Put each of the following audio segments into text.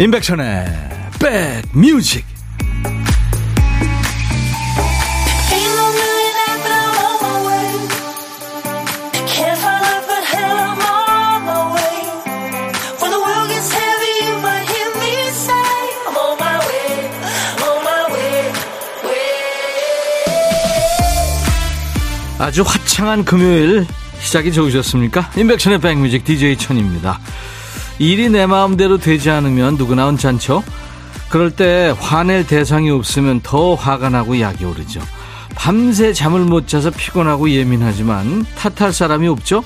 임백천의 백뮤직 아주 화창한 금요일 시작이 좋으셨습니까? 임백천의 백뮤직 DJ 천입니다. 일이 내 마음대로 되지 않으면 누구나 언짢죠? 그럴 때 화낼 대상이 없으면 더 화가 나고 약이 오르죠. 밤새 잠을 못 자서 피곤하고 예민하지만 탓할 사람이 없죠?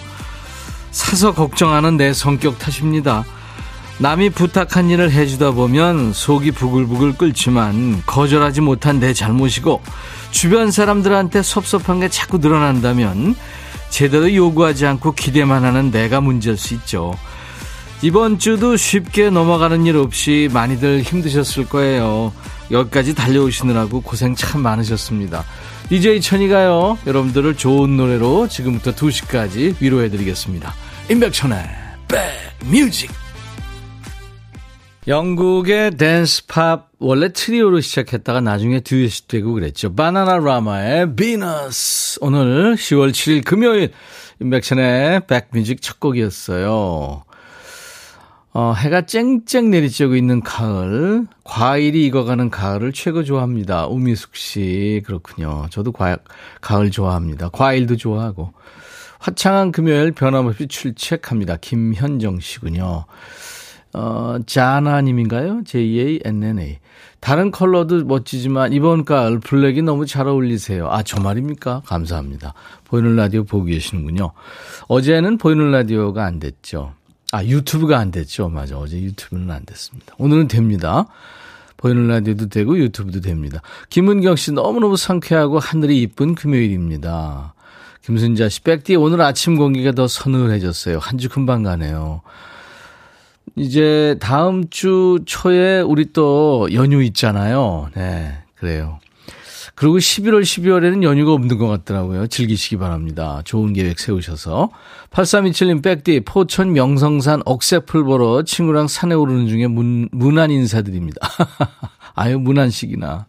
사서 걱정하는 내 성격 탓입니다. 남이 부탁한 일을 해주다 보면 속이 부글부글 끓지만 거절하지 못한 내 잘못이고 주변 사람들한테 섭섭한 게 자꾸 늘어난다면 제대로 요구하지 않고 기대만 하는 내가 문제일 수 있죠. 이번 주도 쉽게 넘어가는 일 없이 많이들 힘드셨을 거예요. 여기까지 달려오시느라고 고생 참 많으셨습니다. DJ 천이가요, 여러분들을 좋은 노래로 지금부터 2시까지 위로해드리겠습니다. 임백천의 백뮤직 영국의 댄스팝 원래 트리오로 시작했다가 나중에 듀엣이 되고 그랬죠. 바나나 라마의 비너스 오늘 10월 7일 금요일 임백천의 백뮤직 첫 곡이었어요. 어, 해가 쨍쨍 내리쬐고 있는 가을, 과일이 익어가는 가을을 최고 좋아합니다. 우미숙 씨, 그렇군요. 저도 과, 가을 좋아합니다. 과일도 좋아하고. 화창한 금요일 변함없이 출첵합니다. 김현정 씨군요. 어, 자나님인가요? J-A-N-N-A. 다른 컬러도 멋지지만 이번 가을 블랙이 너무 잘 어울리세요. 아, 저 말입니까? 감사합니다. 보이는 라디오 보고 계시는군요. 어제는 보이는 라디오가 안 됐죠. 아, 유튜브가 안 됐죠. 맞아. 어제 유튜브는 안 됐습니다. 오늘은 됩니다. 보이는 라디오도 되고 유튜브도 됩니다. 김은경 씨 너무너무 상쾌하고 하늘이 이쁜 금요일입니다. 김순자 씨, 백디 오늘 아침 공기가 더 서늘해졌어요. 한 주 금방 가네요. 이제 다음 주 초에 우리 또 연휴 있잖아요. 네, 그래요. 그리고 11월, 12월에는 연휴가 없는 것 같더라고요. 즐기시기 바랍니다. 좋은 계획 세우셔서. 8327님 백디, 포천 명성산 억새풀 보러 친구랑 산에 오르는 중에 문, 문안 인사드립니다. 아유, 문안식이나.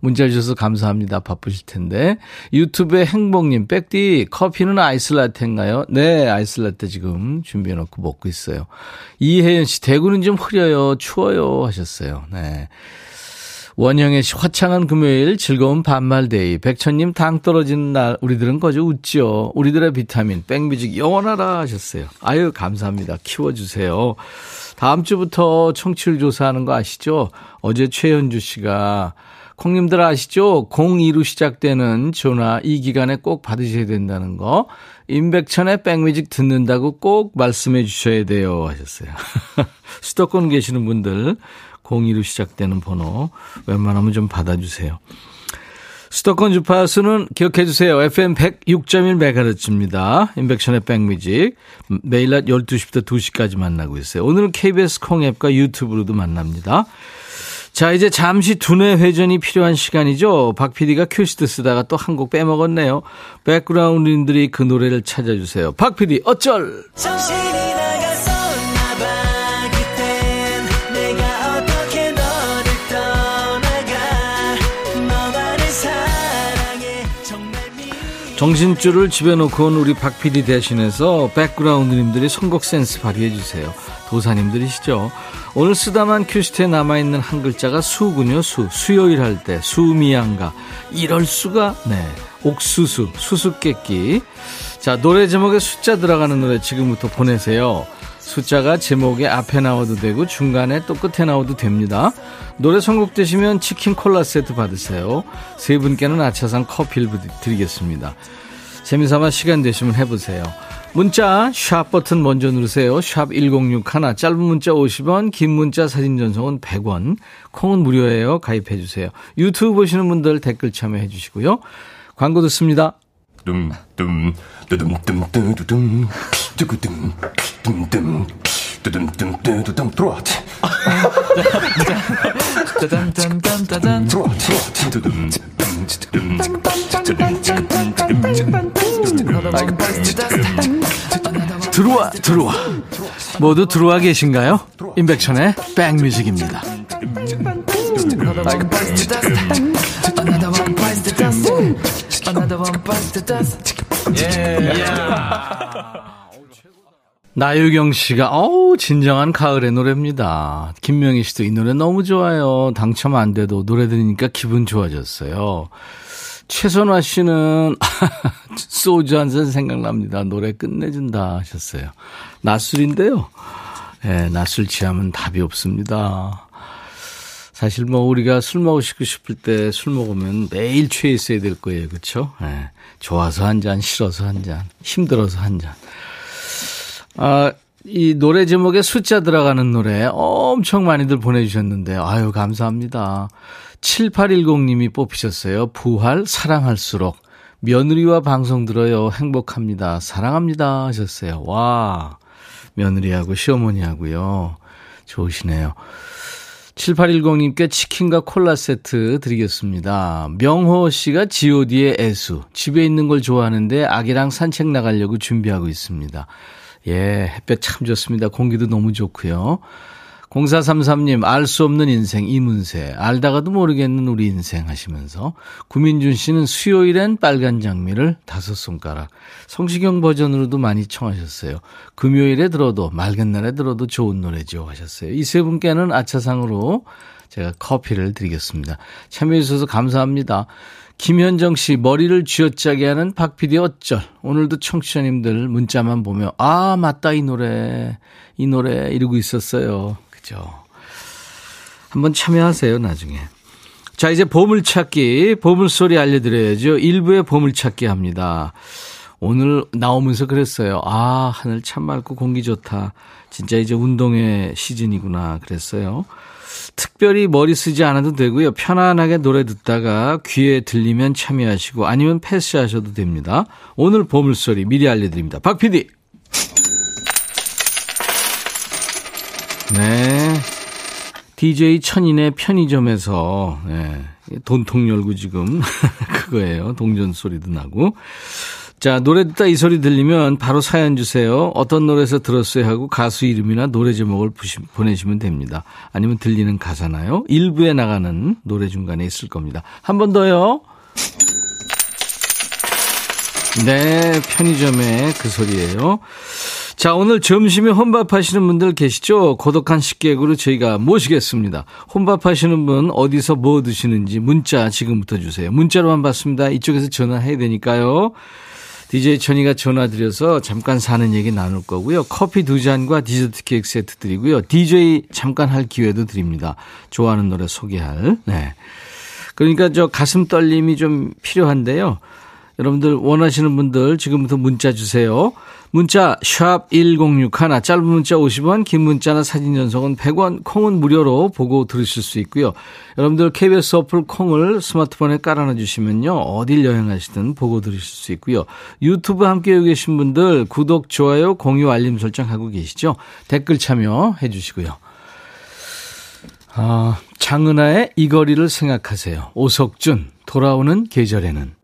문자 주셔서 감사합니다. 바쁘실 텐데. 유튜브에 행복님, 백디, 커피는 아이스라테인가요? 네, 아이스라테 지금 준비해놓고 먹고 있어요. 이혜연 씨, 대구는 좀 흐려요. 추워요. 하셨어요. 네. 원영의 씨, 화창한 금요일, 즐거운 반말데이. 백천님, 당 떨어지는 날, 우리들은 거저 웃지요. 우리들의 비타민, 백뮤직 영원하라 하셨어요. 아유, 감사합니다. 키워주세요. 다음 주부터 청취율 조사하는 거 아시죠? 어제 최현주 씨가 콩님들 아시죠? 02로 시작되는 전화 이 기간에 꼭 받으셔야 된다는 거. 임백천의 백뮤직 듣는다고 꼭 말씀해 주셔야 돼요 하셨어요. 수도권 계시는 분들 02로 시작되는 번호 웬만하면 좀 받아주세요. 수도권 주파수는 기억해 주세요. FM 106.1MHz입니다. 인백션의 백뮤직. 매일 낮 12시부터 2시까지 만나고 있어요. 오늘은 KBS 콩앱과 유튜브로도 만납니다. 자, 이제 잠시 두뇌 회전이 필요한 시간이죠. 박 PD가 큐시트 쓰다가 또 한 곡 빼먹었네요. 백그라운드님들이 그 노래를 찾아주세요. 박 PD, 어쩔! 정신 줄을 집에 놓고 온 우리 박 PD 대신해서 백그라운드님들이 선곡 센스 발휘해 주세요. 도사님들이시죠. 오늘 쓰다만 큐시트에 남아있는 한 글자가 수군요, 수. 수요일 할 때, 수미양가. 이럴 수가, 네. 옥수수, 수수께끼. 자, 노래 제목에 숫자 들어가는 노래 지금부터 보내세요. 숫자가 제목에 앞에 나와도 되고 중간에 또 끝에 나와도 됩니다. 노래 선곡되시면 치킨 콜라 세트 받으세요. 세 분께는 아차상 커피를 드리겠습니다. 재미삼아 시간 되시면 해보세요. 문자 샵 버튼 먼저 누르세요. 샵 1061 짧은 문자 50원 긴 문자 사진 전송은 100원 콩은 무료예요. 가입해 주세요. 유튜브 보시는 분들 댓글 참여해 주시고요. 광고 듣습니다. 둠둠 뚜둠뚜둠뚜둠 뚜구둠 둠둠 뚜둠뚜둠뚜둠 들어와 짜잔짠짠짠짠 들어와 뚜둠 들어와 들어와 모두 들어와 계신가요? 임백천의 백뮤직입니다 나유경 씨가 어우 진정한 가을의 노래입니다. 김명희 씨도 이 노래 너무 좋아요. 당첨 안 돼도 노래 들으니까 기분 좋아졌어요. 최선화 씨는 소주 한 잔 생각납니다. 노래 끝내준다 하셨어요. 낮술인데요. 예, 네, 낮술 취하면 답이 없습니다. 사실 뭐 우리가 술 먹으시고 싶을 때 술 먹으면 매일 취해 있어야 될 거예요. 그렇죠? 예. 좋아서 한 잔, 싫어서 한 잔, 힘들어서 한 잔. 아, 이 노래 제목에 숫자 들어가는 노래 엄청 많이들 보내주셨는데, 아유, 감사합니다. 7810님이 뽑히셨어요. 부활, 사랑할수록. 며느리와 방송 들어요. 행복합니다. 사랑합니다. 하셨어요. 와, 며느리하고 시어머니하고요. 좋으시네요. 7810님께 치킨과 콜라 세트 드리겠습니다. 명호 씨가 god의 애수. 집에 있는 걸 좋아하는데 아기랑 산책 나가려고 준비하고 있습니다. 예, 햇볕 참 좋습니다. 공기도 너무 좋고요. 0433님, 알 수 없는 인생, 이문세. 알다가도 모르겠는 우리 인생 하시면서. 구민준 씨는 수요일엔 빨간 장미를 다섯 손가락. 성시경 버전으로도 많이 청하셨어요. 금요일에 들어도, 맑은 날에 들어도 좋은 노래죠. 하셨어요. 이 세 분께는 아차상으로 제가 커피를 드리겠습니다. 참여해주셔서 감사합니다. 김현정 씨, 머리를 쥐어짜게 하는 박PD 어쩔. 오늘도 청취자님들 문자만 보며, 아, 맞다, 이 노래. 이 노래 이러고 있었어요. 그죠. 한번 참여하세요, 나중에. 자, 이제 보물찾기, 보물소리 알려드려야죠. 일부의 보물찾기 합니다. 오늘 나오면서 그랬어요. 아, 하늘 참 맑고 공기 좋다. 진짜 이제 운동의 시즌이구나. 그랬어요. 특별히 머리 쓰지 않아도 되고요. 편안하게 노래 듣다가 귀에 들리면 참여하시고 아니면 패스하셔도 됩니다. 오늘 보물소리 미리 알려드립니다. 박 PD. 네. DJ 천인의 편의점에서 네, 돈통 열고 지금 그거예요. 동전 소리도 나고. 자, 노래 듣다 이 소리 들리면 바로 사연 주세요. 어떤 노래에서 들었어요 하고 가수 이름이나 노래 제목을 보내시면 됩니다. 아니면 들리는 가사나요? 일부에 나가는 노래 중간에 있을 겁니다. 한 번 더요. 네, 편의점의 그 소리예요. 자, 오늘 점심에 혼밥 하시는 분들 계시죠? 고독한 식객으로 저희가 모시겠습니다. 혼밥 하시는 분 어디서 뭐 드시는지 문자 지금부터 주세요. 문자로만 받습니다. 이쪽에서 전화해야 되니까요. DJ 천이가 전화드려서 잠깐 사는 얘기 나눌 거고요. 커피 두 잔과 디저트 케이크 세트 드리고요. DJ 잠깐 할 기회도 드립니다. 좋아하는 노래 소개할. 네. 그러니까 저 가슴 떨림이 좀 필요한데요. 여러분들 원하시는 분들 지금부터 문자 주세요. 문자 1061, 짧은 문자 50원, 긴 문자나 사진 전송은 100원, 콩은 무료로 보고 들으실 수 있고요. 여러분들 KBS 어플 콩을 스마트폰에 깔아놔 주시면요. 어딜 여행하시든 보고 들으실 수 있고요. 유튜브 함께 계신 분들 구독, 좋아요, 공유, 알림 설정하고 계시죠. 댓글 참여해 주시고요. 아, 장은아의 이 거리를 생각하세요. 오석준, 돌아오는 계절에는.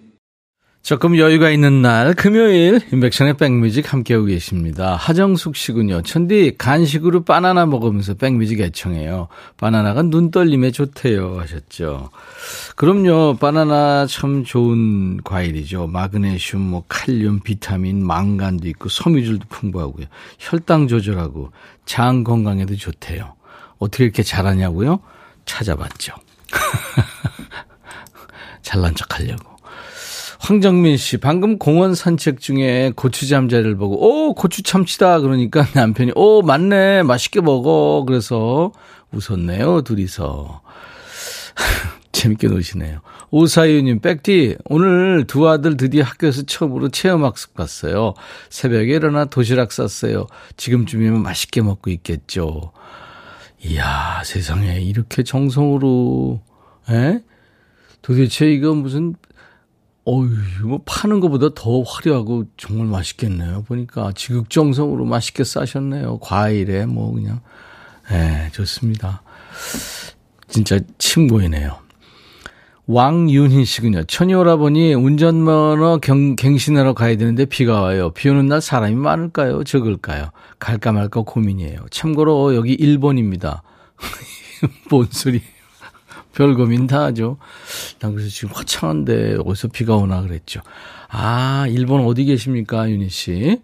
조금 여유가 있는 날 금요일 인백션의 백뮤직 함께하고 계십니다. 하정숙 씨군요. 천디 간식으로 바나나 먹으면서 백뮤직 애청해요. 바나나가 눈 떨림에 좋대요 하셨죠. 그럼요. 바나나 참 좋은 과일이죠. 마그네슘, 뭐 칼륨, 비타민, 망간도 있고 섬유질도 풍부하고요. 혈당 조절하고 장 건강에도 좋대요. 어떻게 이렇게 잘하냐고요? 찾아봤죠. 잘난 척 하려고. 황정민 씨, 방금 공원 산책 중에 고추 잠자리를 보고, 오, 고추 참치다. 그러니까 남편이, 오, 맞네. 맛있게 먹어. 그래서 웃었네요. 둘이서. 재밌게 노시네요. 오사유님, 백디, 오늘 두 아들 드디어 학교에서 처음으로 체험학습 갔어요. 새벽에 일어나 도시락 쌌어요. 지금쯤이면 맛있게 먹고 있겠죠. 이야, 세상에, 이렇게 정성으로, 에? 도대체 이거 무슨, 어휴, 뭐 파는 것보다 더 화려하고 정말 맛있겠네요. 보니까 지극정성으로 맛있게 싸셨네요. 과일에 뭐 그냥. 예, 좋습니다. 진짜 침 고이네요. 왕윤희 씨군요. 천이오라보니 운전면허 경, 갱신하러 가야 되는데 비가 와요. 비 오는 날 사람이 많을까요? 적을까요? 갈까 말까 고민이에요. 참고로 여기 일본입니다. 뭔 소리. 별 고민 다 하죠. 난 그래서 지금 화창한데 어디서 비가 오나 그랬죠. 아, 일본 어디 계십니까, 윤희 씨?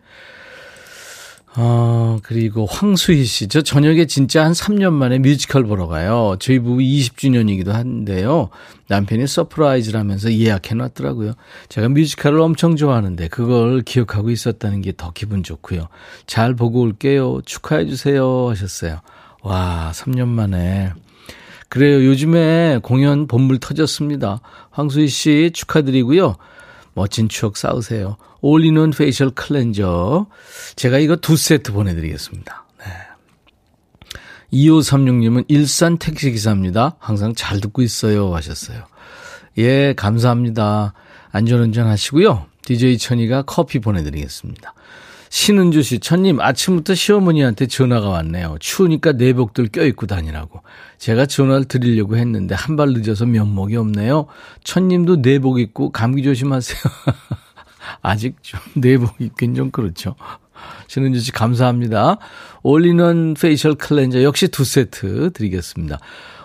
어, 그리고 황수희 씨. 저 저녁에 진짜 한 3년 만에 뮤지컬 보러 가요. 저희 부부 20주년이기도 한데요. 남편이 surprise를 하면서 예약해 놨더라고요. 제가 뮤지컬을 엄청 좋아하는데 그걸 기억하고 있었다는 게 더 기분 좋고요. 잘 보고 올게요. 축하해 주세요. 하셨어요. 와, 3년 만에. 그래요. 요즘에 공연 봇물 터졌습니다. 황수희 씨 축하드리고요. 멋진 추억 쌓으세요. 올리는 facial cleanser. 제가 이거 두 세트 보내드리겠습니다. 네. 2536님은 일산 택시기사입니다. 항상 잘 듣고 있어요. 하셨어요. 예, 감사합니다. 안전운전 하시고요. DJ 천이가 커피 보내드리겠습니다. 신은주 씨, 천님, 아침부터 시어머니한테 전화가 왔네요. 추우니까 내복들 껴입고 다니라고. 제가 전화를 드리려고 했는데 한 발 늦어서 면목이 없네요. 천님도 내복 입고 감기 조심하세요. 아직 좀 내복 입긴 좀 그렇죠. 신은주 씨 감사합니다. 올리는 facial cleanser 역시 두 세트 드리겠습니다.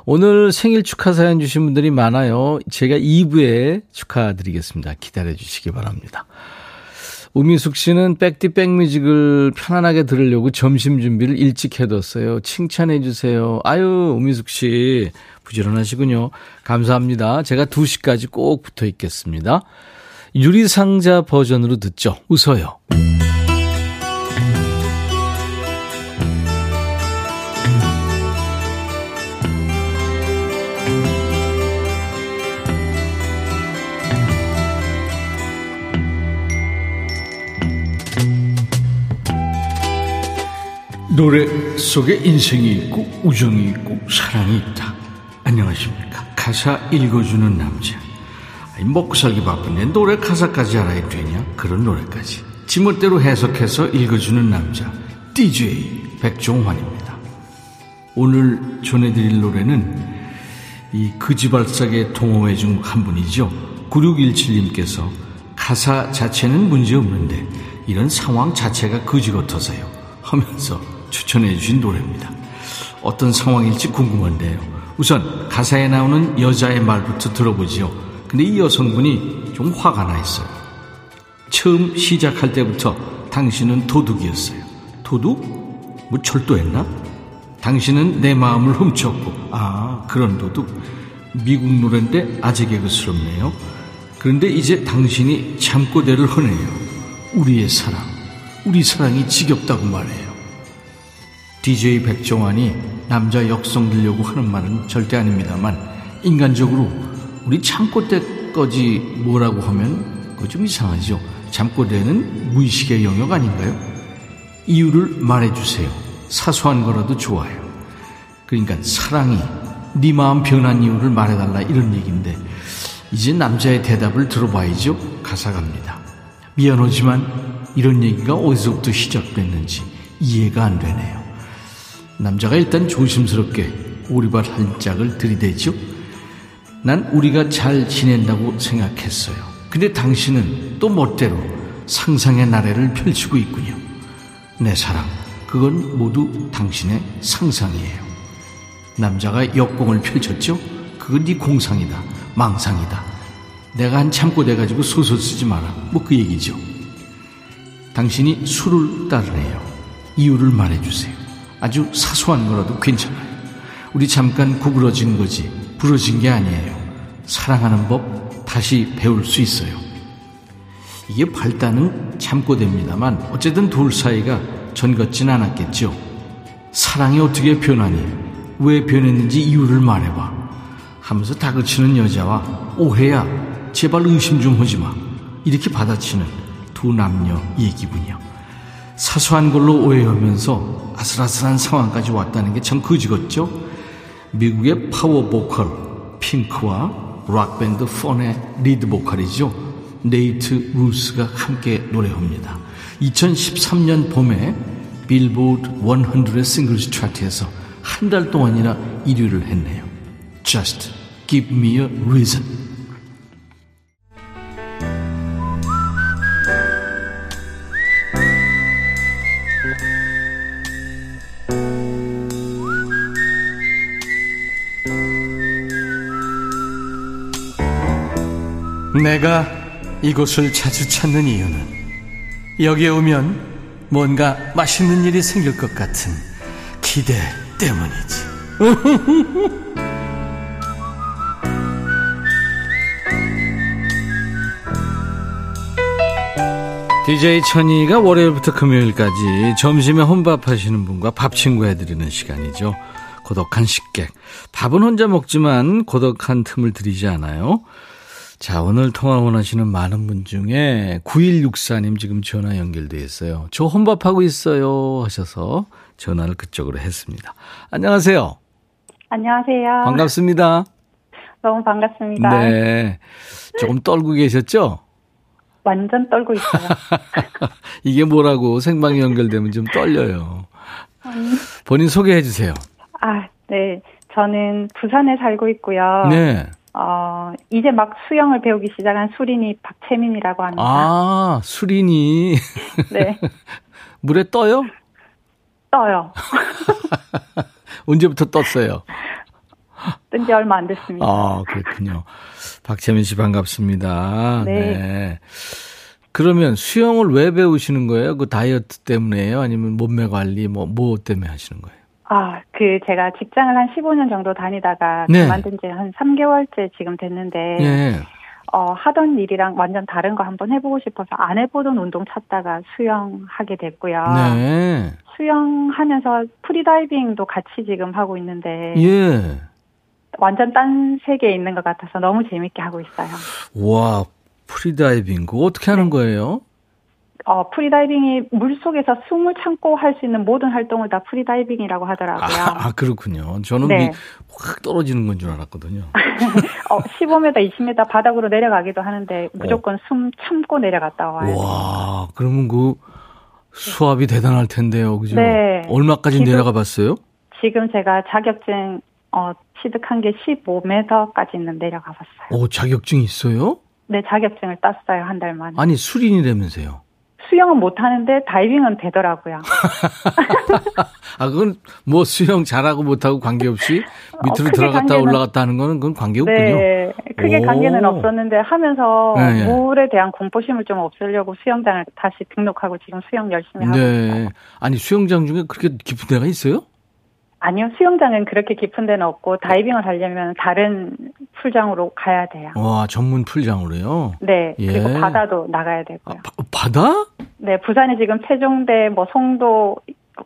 오늘 생일 축하 사연 주신 분들이 많아요. 제가 2부에 축하드리겠습니다. 기다려 주시기 바랍니다. 우미숙 씨는 백디 백뮤직을 편안하게 들으려고 점심 준비를 일찍 해뒀어요. 칭찬해 주세요. 아유, 우미숙 씨. 부지런하시군요. 감사합니다. 제가 2시까지 꼭 붙어 있겠습니다. 유리상자 버전으로 듣죠. 웃어요. 노래 속에 인생이 있고 우정이 있고 사랑이 있다. 안녕하십니까. 가사 읽어주는 남자. 먹고 살기 바쁜데 노래 가사까지 알아야 되냐? 그런 노래까지. 지멋대로 해석해서 읽어주는 남자. DJ 백종환입니다. 오늘 전해드릴 노래는 이 그지발삭의 동호회 중 한 분이죠. 9617님께서 가사 자체는 문제 없는데 이런 상황 자체가 그지 같아서요. 하면서 추천해 주신 노래입니다. 어떤 상황일지 궁금한데요. 우선 가사에 나오는 여자의 말부터 들어보지요. 근데 이 여성분이 좀 화가 나 있어요. 처음 시작할 때부터 당신은 도둑이었어요. 도둑? 뭐 철도했나? 당신은 내 마음을 훔쳤고, 아, 그런 도둑. 미국 노래인데 아재 개그스럽네요. 그런데 이제 당신이 잠꼬대를 허네요. 우리의 사랑, 우리 사랑이 지겹다고 말해요. DJ 백종환이 남자 역성 들려고 하는 말은 절대 아닙니다만 인간적으로 우리 참고때까지 뭐라고 하면 그거 좀 이상하죠. 잠꼬대는 무의식의 영역 아닌가요? 이유를 말해주세요. 사소한 거라도 좋아요. 그러니까 사랑이 네 마음 변한 이유를 말해달라 이런 얘기인데 이제 남자의 대답을 들어봐야죠. 가사 갑니다. 미안하지만 이런 얘기가 어디서부터 시작됐는지 이해가 안 되네요. 남자가 일단 조심스럽게 오리발 한 짝을 들이대죠. 난 우리가 잘 지낸다고 생각했어요. 근데 당신은 또 멋대로 상상의 나래를 펼치고 있군요. 내 사랑, 그건 모두 당신의 상상이에요. 남자가 역공을 펼쳤죠? 그건 네 공상이다. 망상이다. 내가 한 참고 돼가지고 소설 쓰지 마라. 뭐 그 얘기죠. 당신이 술을 따르네요. 이유를 말해주세요. 아주 사소한 거라도 괜찮아요. 우리 잠깐 구부러진 거지 부러진 게 아니에요. 사랑하는 법 다시 배울 수 있어요. 이게 발단은 참고 됩니다만 어쨌든 둘 사이가 전걷진 않았겠죠. 사랑이 어떻게 변하니? 왜 변했는지 이유를 말해봐. 하면서 다그치는 여자와 오해야 제발 의심 좀 하지 마. 이렇게 받아치는 두 남녀 얘기분이요. 사소한 걸로 오해하면서 아슬아슬한 상황까지 왔다는 게 참 그지같죠? 미국의 파워 보컬 핑크와 락밴드 펀의 리드 보컬이죠. 네이트 루스가 함께 노래합니다. 2013년 봄에 빌보드 100 singles 차트에서 한 달 동안이나 1위를 했네요. Just give me a reason. 내가 이곳을 자주 찾는 이유는 여기에 오면 뭔가 맛있는 일이 생길 것 같은 기대 때문이지. DJ 천이가 월요일부터 금요일까지 점심에 혼밥 하시는 분과 밥 친구 해드리는 시간이죠. 고독한 식객. 밥은 혼자 먹지만 고독한 틈을 들이지 않아요. 자, 오늘 통화 원하시는 많은 분 중에 9164님 지금 전화 연결돼 있어요. 저 혼밥하고 있어요 하셔서 전화를 그쪽으로 했습니다. 안녕하세요. 안녕하세요. 반갑습니다. 너무 반갑습니다. 네. 조금 떨고 계셨죠? 완전 떨고 있어요. 이게 뭐라고 생방 연결되면 좀 떨려요. 음. 본인 소개해 주세요. 아, 네. 저는 부산에 살고 있고요. 네. 어, 이제 막 수영을 배우기 시작한 수린이 박채민이라고 합니다. 아, 수린이. 네. 물에 떠요? 떠요. 언제부터 떴어요? 뜬 지 얼마 안 됐습니다. 아, 그렇군요. 박채민 씨 반갑습니다. 네. 네. 그러면 수영을 왜 배우시는 거예요? 그 다이어트 때문에요? 아니면 몸매 관리 뭐, 뭐 때문에 하시는 거예요? 아, 그 제가 직장을 한 15년 정도 다니다가 네. 그만둔 지 한 3개월째 지금 됐는데 네. 어, 하던 일이랑 완전 다른 거 한번 해보고 싶어서 안 해보던 운동 찾다가 수영하게 됐고요. 네. 수영하면서 프리다이빙도 같이 지금 하고 있는데 예. 완전 딴 세계에 있는 것 같아서 너무 재밌게 하고 있어요. 와, 프리다이빙 그거 어떻게 하는 네. 거예요? 어, freediving이 물 속에서 숨을 참고 할 수 있는 모든 활동을 다 freediving이라고 하더라고요. 아, 아 그렇군요. 저는 네. 확 떨어지는 건 줄 알았거든요. 어, 15m, 20m 바닥으로 내려가기도 하는데 무조건 어. 숨 참고 내려갔다 와요. 와, 그러면 그 수압이 대단할 텐데요. 그죠? 네. 얼마까지 지금, 내려가 봤어요? 지금 제가 자격증 어, 취득한 게 15m까지는 내려가 봤어요. 오, 자격증이 있어요? 네, 자격증을 땄어요. 한 달 만에. 아니, 수린이라면서요? 수영은 못하는데 다이빙은 되더라고요. 아, 그건 뭐 수영 잘하고 못하고 관계없이 밑으로 어, 들어갔다 관계는, 올라갔다 하는 거는 그건 관계없군요. 네. 크게 오. 관계는 없었는데 하면서 네, 네. 물에 대한 공포심을 좀 없애려고 수영장을 다시 등록하고 지금 수영 열심히 하고 네. 있어요. 아니, 수영장 중에 그렇게 깊은 데가 있어요? 아니요, 수영장은 그렇게 깊은 데는 없고 다이빙을 하려면 다른 풀장으로 가야 돼요. 와, 전문 풀장으로요? 네. 예. 그리고 바다도 나가야 되고요. 아, 바, 다 네, 부산이 지금 세종대, 뭐 송도,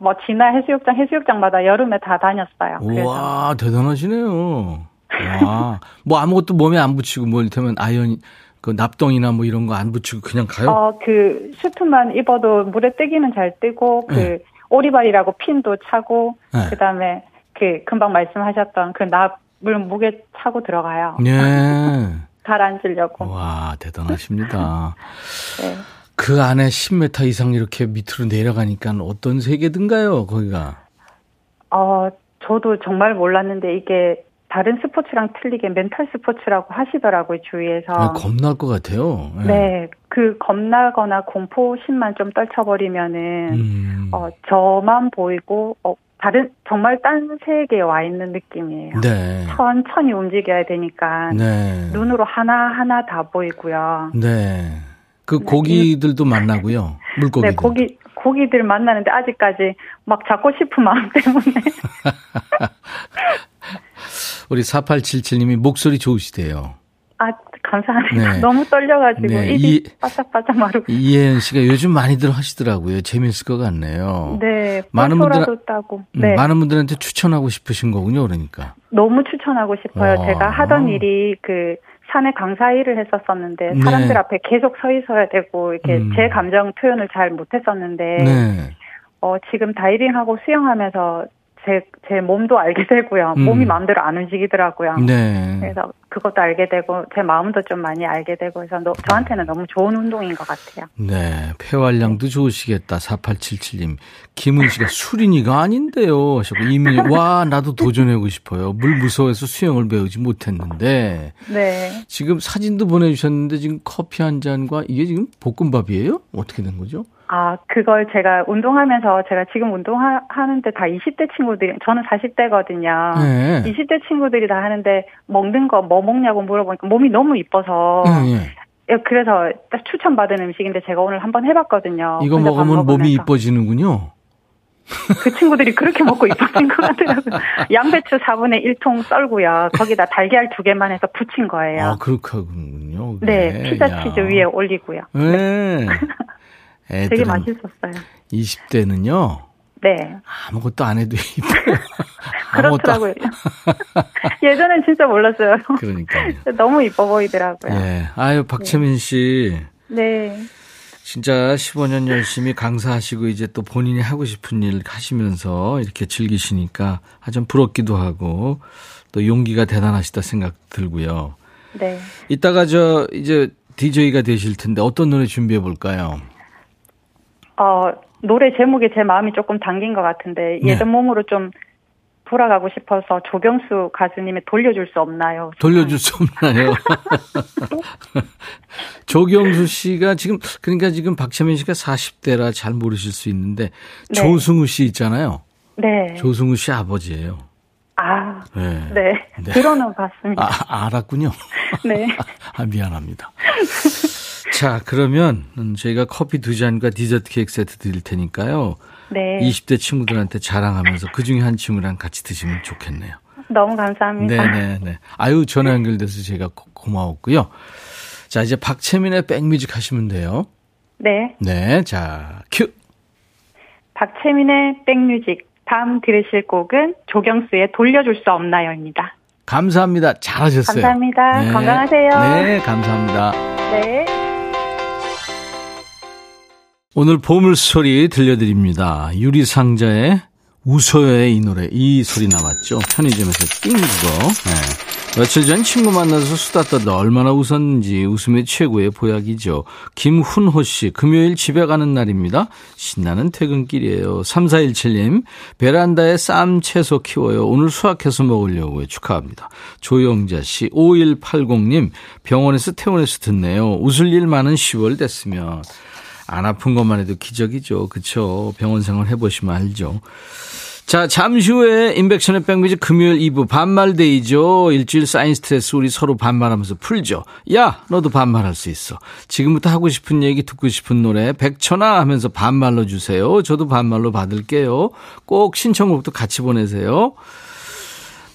뭐 진화 해수욕장, 해수욕장마다 여름에 다 다녔어요. 와, 대단하시네요. 와, 뭐 아무것도 몸에 안 붙이고 뭐 이를테면 아연 그 납동이나 뭐 이런 거 안 붙이고 그냥 가요? 어, 그 슈트만 입어도 물에 뜨기는 잘 뜨고 그 네. 오리발이라고 핀도 차고 네. 그다음에 그 금방 말씀하셨던 그 납을 목에 차고 들어가요. 네. 가라앉으려고. 와 대단하십니다. 네. 그 안에 10m 이상 이렇게 밑으로 내려가니까 어떤 세계든가요, 거기가? 어, 저도 정말 몰랐는데 이게 다른 스포츠랑 틀리게 멘탈 스포츠라고 하시더라고요, 주위에서. 아, 겁날 것 같아요. 네. 네. 그 겁나거나 공포심만 좀 떨쳐버리면은, 음. 어, 저만 보이고, 어, 다른, 정말 딴 세계에 와 있는 느낌이에요. 네. 천천히 움직여야 되니까. 네. 눈으로 하나 하나 다 보이고요. 네. 그 네. 고기들도 만나고요. 물고기들. 네, 고기, 고기들 만나는데 아직까지 막 잡고 싶은 마음 때문에. 우리 4877님이 목소리 좋으시대요. 아, 감사합니다. 네. 너무 떨려가지고 네. 입이 바짝바짝 마르고. 이혜연 씨가 요즘 많이들 하시더라고요. 재미있을 것 같네요. 네. 많은 분들 따고. 음, 네. 많은 분들한테 추천하고 싶으신 거군요. 그러니까. 너무 추천하고 싶어요. 어. 제가 하던 일이 그 산에 강사 일을 했었었는데 네. 사람들 네. 앞에 계속 서 있어야 되고 이렇게 음. 제 감정 표현을 잘 못했었는데 네. 어 지금 다이빙하고 수영하면서 제, 제 몸도 알게 되고요. 음. 몸이 마음대로 안 움직이더라고요. 네. 그래서 그것도 알게 되고, 제 마음도 좀 많이 알게 되고 해서 너, 저한테는 너무 좋은 운동인 것 같아요. 네. 폐활량도 좋으시겠다. 4877님. 김은 씨가 수린이가 아닌데요. 하셨고, 이미, 와, 나도 도전하고 싶어요. 물 무서워해서 수영을 배우지 못했는데. 네. 지금 사진도 보내주셨는데, 지금 커피 한 잔과 이게 지금 볶음밥이에요? 어떻게 된 거죠? 아, 그걸 제가 운동하면서 제가 지금 운동하는데 다 20대 친구들이, 저는 40대거든요. 네. 20대 친구들이 다 하는데 먹는 거 뭐 먹냐고 물어보니까 몸이 너무 이뻐서. 네. 그래서 딱 추천받은 음식인데 제가 오늘 한번 해봤거든요. 이거 먹으면 몸이 이뻐지는군요. 그 친구들이 그렇게 먹고 이뻐진 것 같더라고요. 양배추 4분의 1통 썰고요. 거기다 달걀 두 개만 해서 부친 거예요. 아, 그렇군요. 네, 피자 치즈 위에 올리고요. 네. 네. 되게 맛있었어요. 20대는요. 네. 아무것도 안 해도 이뻐요. 그렇더라고요. 예전엔 진짜 몰랐어요. 그러니까요. 너무 이뻐 보이더라고요. 네. 아유, 박채민 씨. 네. 진짜 15년 열심히 강사하시고 이제 또 본인이 하고 싶은 일 하시면서 이렇게 즐기시니까 아주 부럽기도 하고 또 용기가 대단하시다 생각 들고요. 네. 이따가 저 이제 DJ가 되실 텐데 어떤 노래 준비해 볼까요? 어, 노래 제목에 제 마음이 조금 담긴 것 같은데 네. 예전 몸으로 좀 돌아가고 싶어서 조경수 가수님의 돌려줄 수 없나요? 돌려줄 수 없나요? 조경수 씨가 지금 그러니까 지금 박채민 씨가 40대라 잘 모르실 수 있는데 네. 조승우 씨 있잖아요. 네. 조승우 씨 아버지예요. 아, 네. 네. 네. 들어는 봤습니다. 아, 알았군요. 네. 아, 미안합니다. 자, 그러면 저희가 커피 두 잔과 디저트 케이크 세트 드릴 테니까요. 네. 20대 친구들한테 자랑하면서 그 중에 한 친구랑 같이 드시면 좋겠네요. 너무 감사합니다. 네네네. 네. 아유, 전화 연결돼서 제가 고, 마웠고요 자, 이제 박채민의 백뮤직 하시면 돼요. 네. 네, 자, 큐. 박채민의 백뮤직. 다음 들으실 곡은 조경수의 돌려줄 수 없나요입니다. 감사합니다. 잘하셨어요. 감사합니다. 네. 건강하세요. 네, 감사합니다. 네. 오늘 보물소리 들려드립니다. 유리상자의 웃어요의 이 노래, 이 소리 나왔죠. 편의점에서 띵 그거. 네. 며칠 전 친구 만나서 수다 떠다 얼마나 웃었는지 웃음의 최고의 보약이죠. 김훈호 씨, 금요일 집에 가는 날입니다. 신나는 퇴근길이에요. 3417님, 베란다에 쌈 채소 키워요. 오늘 수확해서 먹으려고요. 축하합니다. 조영자 씨, 5180님, 병원에서 퇴원해서 듣네요. 웃을 일 많은 10월 됐으면. 안 아픈 것만 해도 기적이죠. 그쵸. 병원 생활 해보시면 알죠. 자, 잠시 후에 인백션의 백뮤직 금요일 2부 반말데이죠. 일주일 쌓인 스트레스 우리 서로 반말하면서 풀죠. 야, 너도 반말할 수 있어. 지금부터 하고 싶은 얘기 듣고 싶은 노래 백천아 하면서 반말로 주세요. 저도 반말로 받을게요. 꼭 신청곡도 같이 보내세요.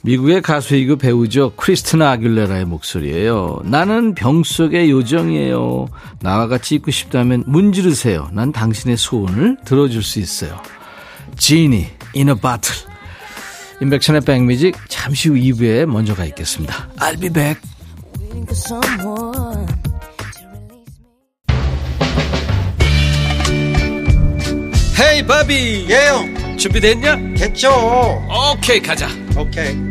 미국의 가수이고 배우죠. 크리스티나 아귤레라의 목소리예요. 나는 병 속의 요정이에요. 나와 같이 있고 싶다면 문지르세요. 난 당신의 소원을 들어줄 수 있어요. 지니, 인어 바틀. 인백천의 백뮤직 잠시 후 2부에 먼저 가 있겠습니다. I'll be back. 헤이 바비 예영 준비됐냐? 됐죠 오케이 가자 오케이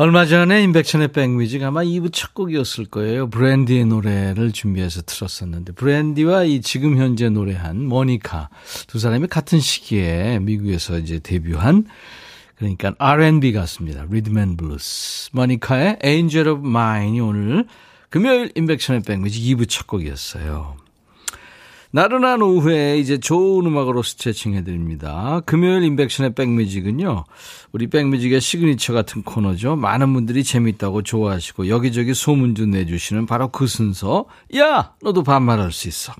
얼마 전에 임백천의 백뮤직 아마 2부 첫 곡이었을 거예요. 브랜디의 노래를 준비해서 틀었었는데 브랜디와 이 지금 현재 노래한 모니카 두 사람이 같은 시기에 미국에서 이제 데뷔한 그러니까 R&B 가숩니다. rhythm and blues. 모니카의 Angel of Mine이 오늘 금요일 임백천의 백뮤직 2부 첫 곡이었어요. 나른한 오후에 이제 좋은 음악으로 스트레칭 해드립니다. 금요일 임백천의 백뮤직은요, 우리 백뮤직의 시그니처 같은 코너죠. 많은 분들이 재밌다고 좋아하시고 여기저기 소문도 내주시는 바로 그 순서. 야! 너도 반말할 수 있어.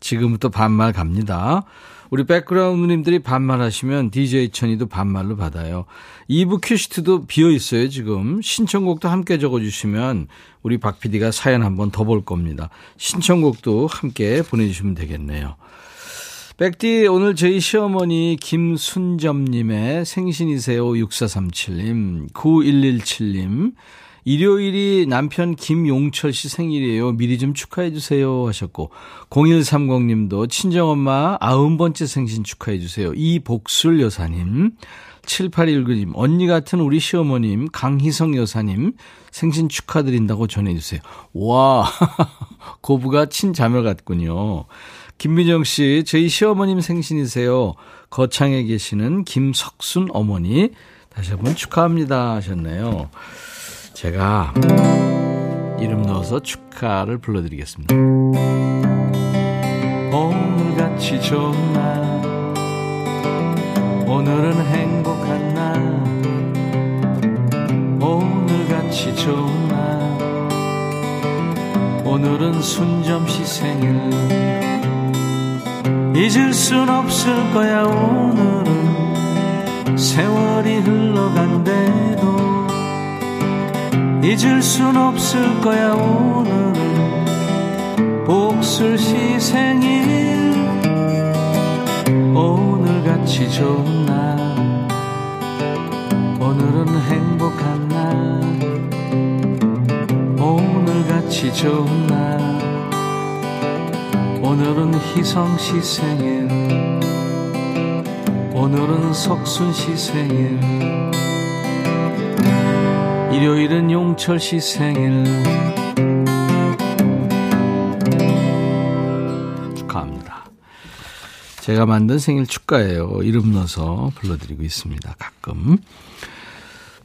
지금부터 반말 갑니다. 우리 백그라운드님들이 반말하시면 DJ 천이도 반말로 받아요. 2부 큐시트도 비어 있어요, 지금. 신청곡도 함께 적어주시면 우리 박 PD가 사연 한번 더 볼 겁니다. 신청곡도 함께 보내주시면 되겠네요. 백디, 오늘 저희 시어머니 김순점님의 생신이세요. 6437님, 9117님, 일요일이 남편 김용철 씨 생일이에요. 미리 좀 축하해 주세요 하셨고 0130 님도 친정엄마 아흔 번째 생신 축하해 주세요. 이복술 여사님 7819님 언니 같은 우리 시어머님 강희성 여사님 생신 축하드린다고 전해주세요. 와 고부가 친자매 같군요. 김민정 씨 저희 시어머님 생신이세요. 거창에 계시는 김석순 어머니 다시 한번 축하합니다 하셨네요. 제가 이름 넣어서 축하를 불러드리겠습니다. 오늘같이 좋은 날 오늘은 행복한 날 오늘같이 좋은 날 오늘은 순점시 생일 잊을 순 없을 거야 오늘은 세월이 흘러간대도 잊을 순 없을 거야 오늘은. 복술 시 생일. 오늘같이 좋은 날. 오늘은 행복한 날. 오늘같이 좋은 날. 오늘은 희성 시 생일. 오늘은 석순 시 생일 일요일은 용철 씨 생일 축하합니다. 제가 만든 생일 축가예요. 이름 넣어서 불러드리고 있습니다. 가끔.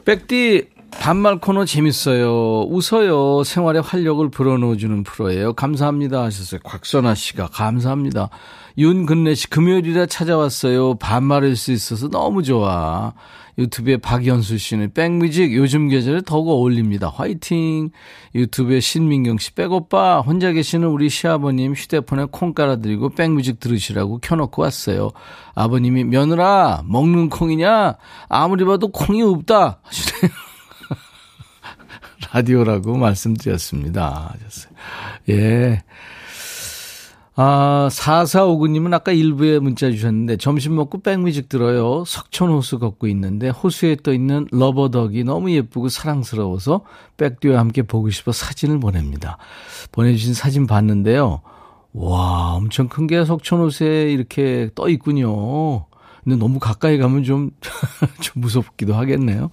백디 반말 코너 재밌어요. 웃어요. 생활에 활력을 불어넣어주는 프로예요. 감사합니다 하셨어요. 곽선아 씨가 감사합니다. 윤근래 씨 금요일이라 찾아왔어요. 반말할 수 있어서 너무 좋아. 유튜브에 박연수 씨는 백뮤직 요즘 계절에 더욱 어울립니다. 화이팅. 유튜브에 신민경 씨 백오빠 혼자 계시는 우리 시아버님 휴대폰에 콩 깔아드리고 백뮤직 들으시라고 켜놓고 왔어요. 아버님이 며느라 먹는 콩이냐? 아무리 봐도 콩이 없다 하시네요. 라디오라고 말씀드렸습니다. 예. 아, 4459님은 아까 일부에 문자 주셨는데, 점심 먹고 백뮤직 들어요. 석촌 호수 걷고 있는데, 호수에 떠 있는 러버덕이 너무 예쁘고 사랑스러워서 백듀와 함께 보고 싶어 사진을 보냅니다. 보내주신 사진 봤는데요. 와, 엄청 큰 게 석촌 호수에 이렇게 떠 있군요. 근데 너무 가까이 가면 좀, 좀 무섭기도 하겠네요.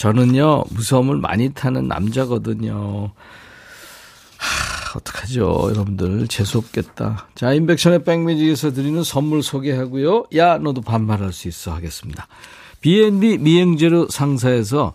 저는요, 무서움을 많이 타는 남자거든요. 하, 어떡하죠. 여러분들, 재수없겠다. 자, 인백션의 백뮤직에서 드리는 선물 소개하고요. 야, 너도 반말할 수 있어 하겠습니다. B&B 미행재료 상사에서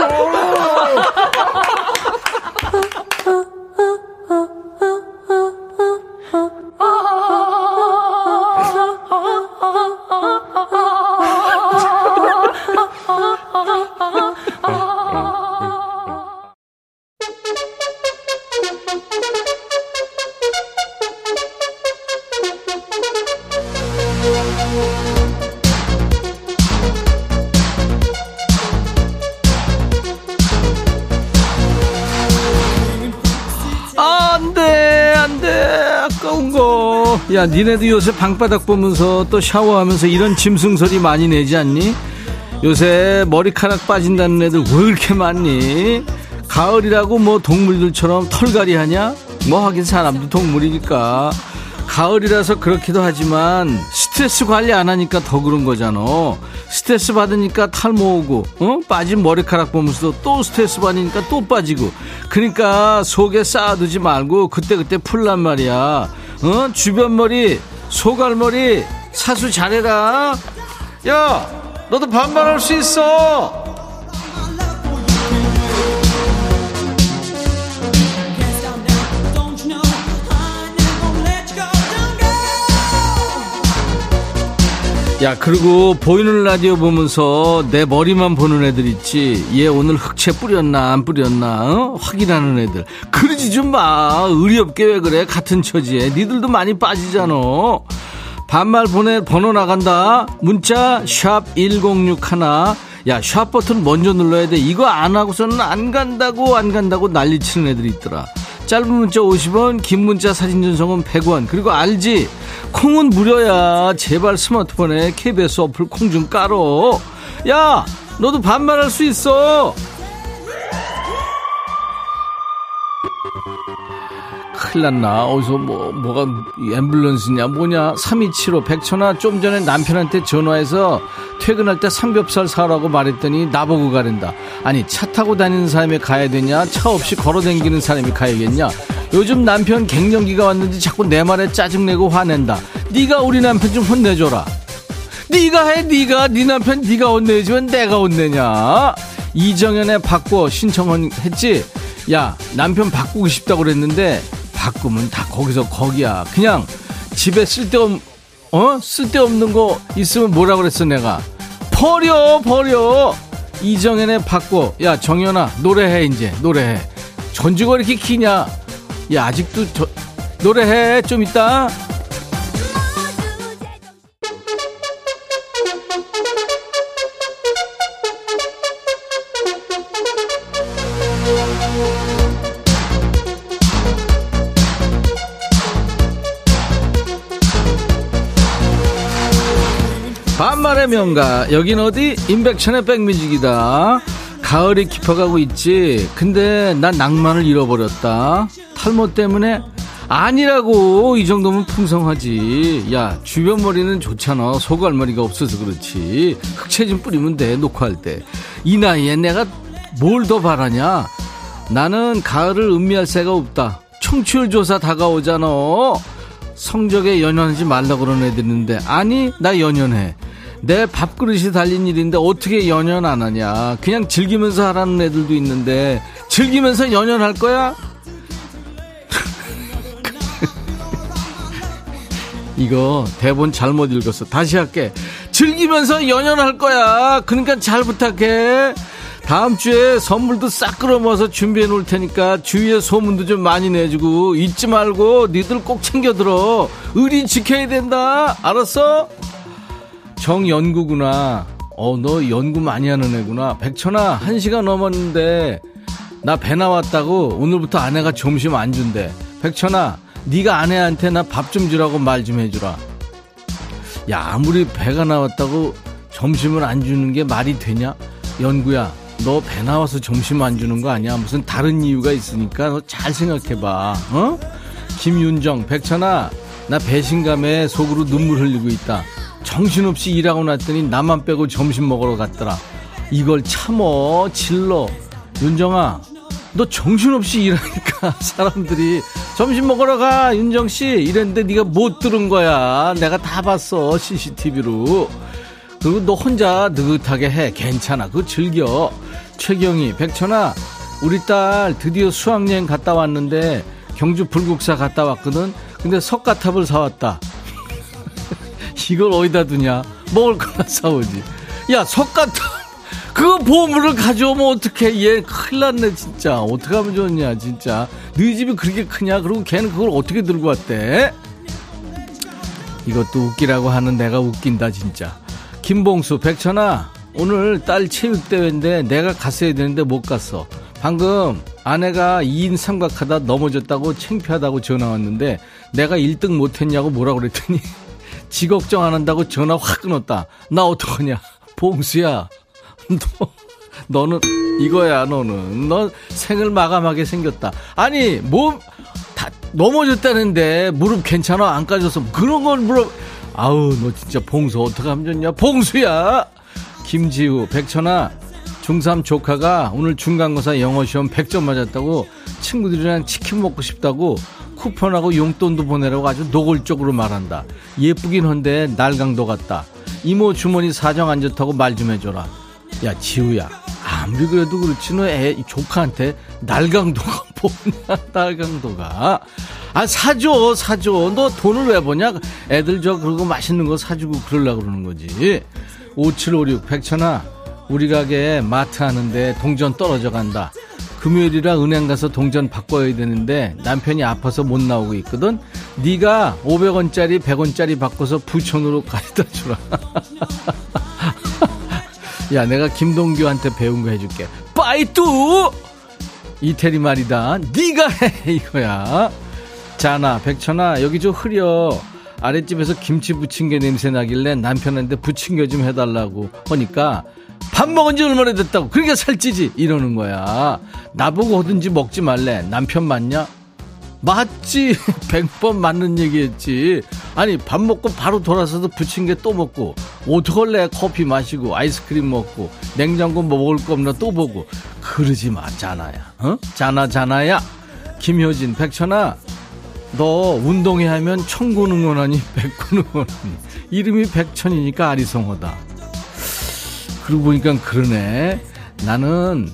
야, 니네도 요새 방바닥 보면서 또 샤워하면서 이런 짐승 소리 많이 내지 않니? 요새 머리카락 빠진다는 애들 왜 이렇게 많니? 가을이라고 뭐 동물들처럼 털갈이 하냐? 뭐 하긴 사람도 동물이니까. 가을이라서 그렇기도 하지만 스트레스 관리 안 하니까 더 그런 거잖아. 스트레스 받으니까 탈모 오고, 어? 빠진 머리카락 보면서 또 스트레스 받으니까 또 빠지고. 그러니까 속에 쌓아두지 말고 그때그때 풀란 말이야. 어? 주변 머리, 소갈머리, 사수 잘해라. 야, 너도 반말할 수 있어. 야, 그리고 보이는 라디오 보면서 내 머리만 보는 애들 있지. 얘 오늘 흑채 뿌렸나, 안 뿌렸나, 어? 확인하는 애들. 그러지 좀 마. 의리 없게 왜 그래? 같은 처지에. 니들도 많이 빠지잖아. 반말 보내, 번호 나간다. 문자, 샵 1061. 야, 샵 버튼 먼저 눌러야 돼. 이거 안 하고서는 안 간다고, 안 간다고 난리 치는 애들이 있더라. 짧은 문자 50원, 긴 문자 사진 전송은 100원. 그리고 알지? 콩은 무료야. 제발 스마트폰에 KBS 어플 콩 좀 깔어. 야, 너도 반말할 수 있어. 큰일 났나? 어디서 뭐, 뭐가, 앰뷸런스냐, 뭐냐? 3275, 백천아, 좀 전에 남편한테 전화해서 퇴근할 때 삼겹살 사라고 말했더니 나보고 가랜다. 아니, 차 타고 다니는 사람이 가야 되냐? 차 없이 걸어 다니는 사람이 가야겠냐? 요즘 남편 갱년기가 왔는지 자꾸 내 말에 짜증내고 화낸다. 네가 우리 남편 좀 혼내줘라. 네가 해, 네가 네 남편 네가 혼내주면 내가 혼내냐? 이정현의 바꿔 신청했지. 야 남편 바꾸고 싶다고 그랬는데 바꾸면 다 거기서 거기야. 그냥 집에 쓸데없 어 쓸데없는 거 있으면 뭐라 그랬어 내가 버려 버려. 이정현의 바꿔. 야 정현아 노래해 이제 노래해. 전주가 이렇게 키냐? 야, 아직도 저, 노래해. 좀 이따. 반말의 명가 여긴 어디 임백천의 백뮤직이다 가을이 깊어가고 있지. 근데 난 낭만을 잃어버렸다. 탈모 때문에 아니라고 이 정도면 풍성하지. 야 주변 머리는 좋잖아. 소갈머리가 없어서 그렇지. 흑채 좀 뿌리면 돼 녹화할 때. 이 나이에 내가 뭘 더 바라냐? 나는 가을을 음미할 새가 없다. 청취율 조사 다가오잖아. 성적에 연연하지 말라 그러는 애들 있는데. 아니 나 연연해 내 밥그릇이 달린 일인데 어떻게 연연 안 하냐 그냥 즐기면서 하라는 애들도 있는데 즐기면서 연연할 거야? 이거 대본 잘못 읽었어. 다시 할게. 즐기면서 연연할 거야. 그러니까 잘 부탁해. 다음 주에 선물도 싹 끌어 모아서 준비해 놓을 테니까 주위에 소문도 좀 많이 내주고 잊지 말고 니들 꼭 챙겨 들어. 의리 지켜야 된다. 알았어? 정연구구나. 어, 너 연구 많이 하는 애구나. 백천아, 한 시간 넘었는데 나 배 나왔다고 오늘부터 아내가 점심 안 준대. 백천아, 네가 아내한테 나 밥 좀 주라고 말 좀 해주라. 야 아무리 배가 나왔다고 점심을 안 주는 게 말이 되냐? 연구야 너 배 나와서 점심 안 주는 거 아니야? 무슨 다른 이유가 있으니까 너 잘 생각해봐. 어? 김윤정 백천아 나 배신감에 속으로 눈물 흘리고 있다. 정신없이 일하고 났더니 나만 빼고 점심 먹으러 갔더라. 이걸 참어 질러. 윤정아 너 정신없이 일하니까 사람들이 점심 먹으러 가 윤정씨. 이랬는데 네가 못 들은 거야. 내가 다 봤어 CCTV로. 그리고 너 혼자 느긋하게 해. 괜찮아. 그거 즐겨. 최경희 백천아 우리 딸 드디어 수학여행 갔다 왔는데 경주 불국사 갔다 왔거든. 근데 석가탑을 사왔다 이걸 어디다 두냐? 먹을 거나 사오지. 야, 석 같은, 그 보물을 가져오면 어떡해. 얘 큰일 났네, 진짜. 어떻게 하면 좋냐, 진짜. 너희 집이 그렇게 크냐? 그리고 걔는 그걸 어떻게 들고 왔대? 이것도 웃기라고 하는 내가 웃긴다, 진짜. 김봉수, 백천아, 오늘 딸 체육대회인데 내가 갔어야 되는데 못 갔어. 방금 아내가 2인 삼각하다 넘어졌다고 창피하다고 전화 왔는데 내가 1등 못했냐고 뭐라 그랬더니 지 걱정 안 한다고 전화 확 끊었다. 나 어떡하냐. 봉수야. 너, 너는 이거야 너는. 너 생을 마감하게 생겼다. 아니 몸 다 넘어졌다는데 무릎 괜찮아 안 까졌어. 그런 걸 물어. 아우 너 진짜 봉수 어떡 하면 좋냐. 봉수야. 김지우 백천아 중3 조카가 오늘 중간고사 영어 시험 100점 맞았다고 친구들이랑 치킨 먹고 싶다고 쿠폰하고 용돈도 보내라고 아주 노골적으로 말한다. 예쁘긴 한데 날강도 같다. 이모 주머니 사정 안 좋다고 말 좀 해줘라. 야 지우야 아무리 그래도 그렇지 너 애 조카한테 날강도가 뭐냐 날강도가 아 사줘 사줘 너 돈을 왜 버냐 애들 저 그러고 맛있는 거 사주고 그러려고 그러는 거지 5756 백천아 우리 가게 마트 하는데 동전 떨어져 간다. 금요일이라 은행 가서 동전 바꿔야 되는데 남편이 아파서 못 나오고 있거든. 네가 500원짜리 100원짜리 바꿔서 부천으로 가져다 주라. 야 내가 김동규한테 배운 거 해줄게. 빠이뚜 이태리 말이다. 네가 해 이거야. 자나 백천아 여기 좀 흐려. 아랫집에서 김치 부침개 냄새 나길래 남편한테 부침개 좀 해달라고 하니까 밥 먹은 지 얼마나 됐다고. 그러니까 살찌지. 이러는 거야. 나보고 어든지 먹지 말래. 남편 맞냐? 맞지. 100번 맞는 얘기했지. 아니 밥 먹고 바로 돌아서서 부침개 또 먹고 어떡할래? 커피 마시고 아이스크림 먹고 냉장고 뭐 먹을 거 없나 또 보고. 그러지 마 자나야. 어? 자나 자나야. 김효진 백천아. 너 운동회 하면 천군 응원하니 백군 응원하니 이름이 백천이니까 아리송하다 그러고 보니까 그러네 나는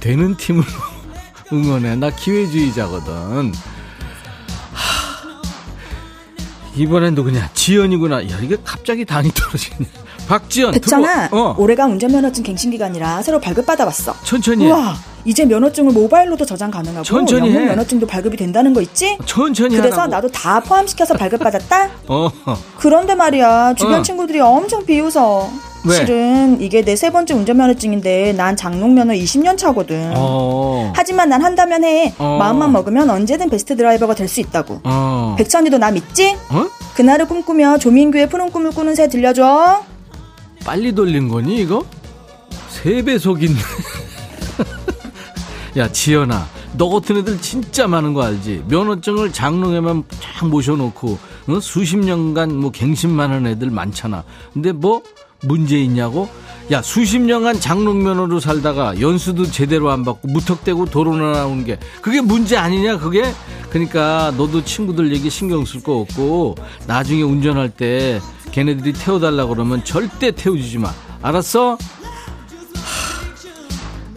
되는 팀으로 응원해 나 기회주의자거든 하, 이번엔 누구냐 지연이구나 야 이게 갑자기 당이 떨어지네 박지연 백천아 어. 올해가 운전면허증 갱신기간이라 새로 발급받아봤어 천천히 우와 이제 면허증을 모바일로도 저장 가능하고 천천히 영문 면허증도 발급이 된다는 거 있지? 천천히 그래서 하라고. 나도 다 포함시켜서 발급받았다? 어. 그런데 말이야 주변 어. 친구들이 엄청 비웃어 왜? 실은 이게 내 세 번째 운전면허증인데 난 장롱면허 20년 차거든 어. 하지만 난 한다면 해 어. 마음만 먹으면 언제든 베스트 드라이버가 될 수 있다고 어. 백천이도 나 믿지? 어? 그날을 꿈꾸며 조민규의 푸른 꿈을 꾸는 새 들려줘 빨리 돌린 거니 이거? 세 배속인데. 야 지연아, 너 같은 애들 진짜 많은 거 알지? 면허증을 장롱에만 쫙 모셔놓고 어? 수십 년간 뭐 갱신만 한 애들 많잖아. 근데 뭐 문제 있냐고? 야 수십 년간 장롱 면허로 살다가 연수도 제대로 안 받고 무턱대고 도로나 나오는 게 그게 문제 아니냐 그게? 그러니까 너도 친구들 얘기 신경 쓸 거 없고 나중에 운전할 때 걔네들이 태워달라 그러면 절대 태워주지 마. 알았어?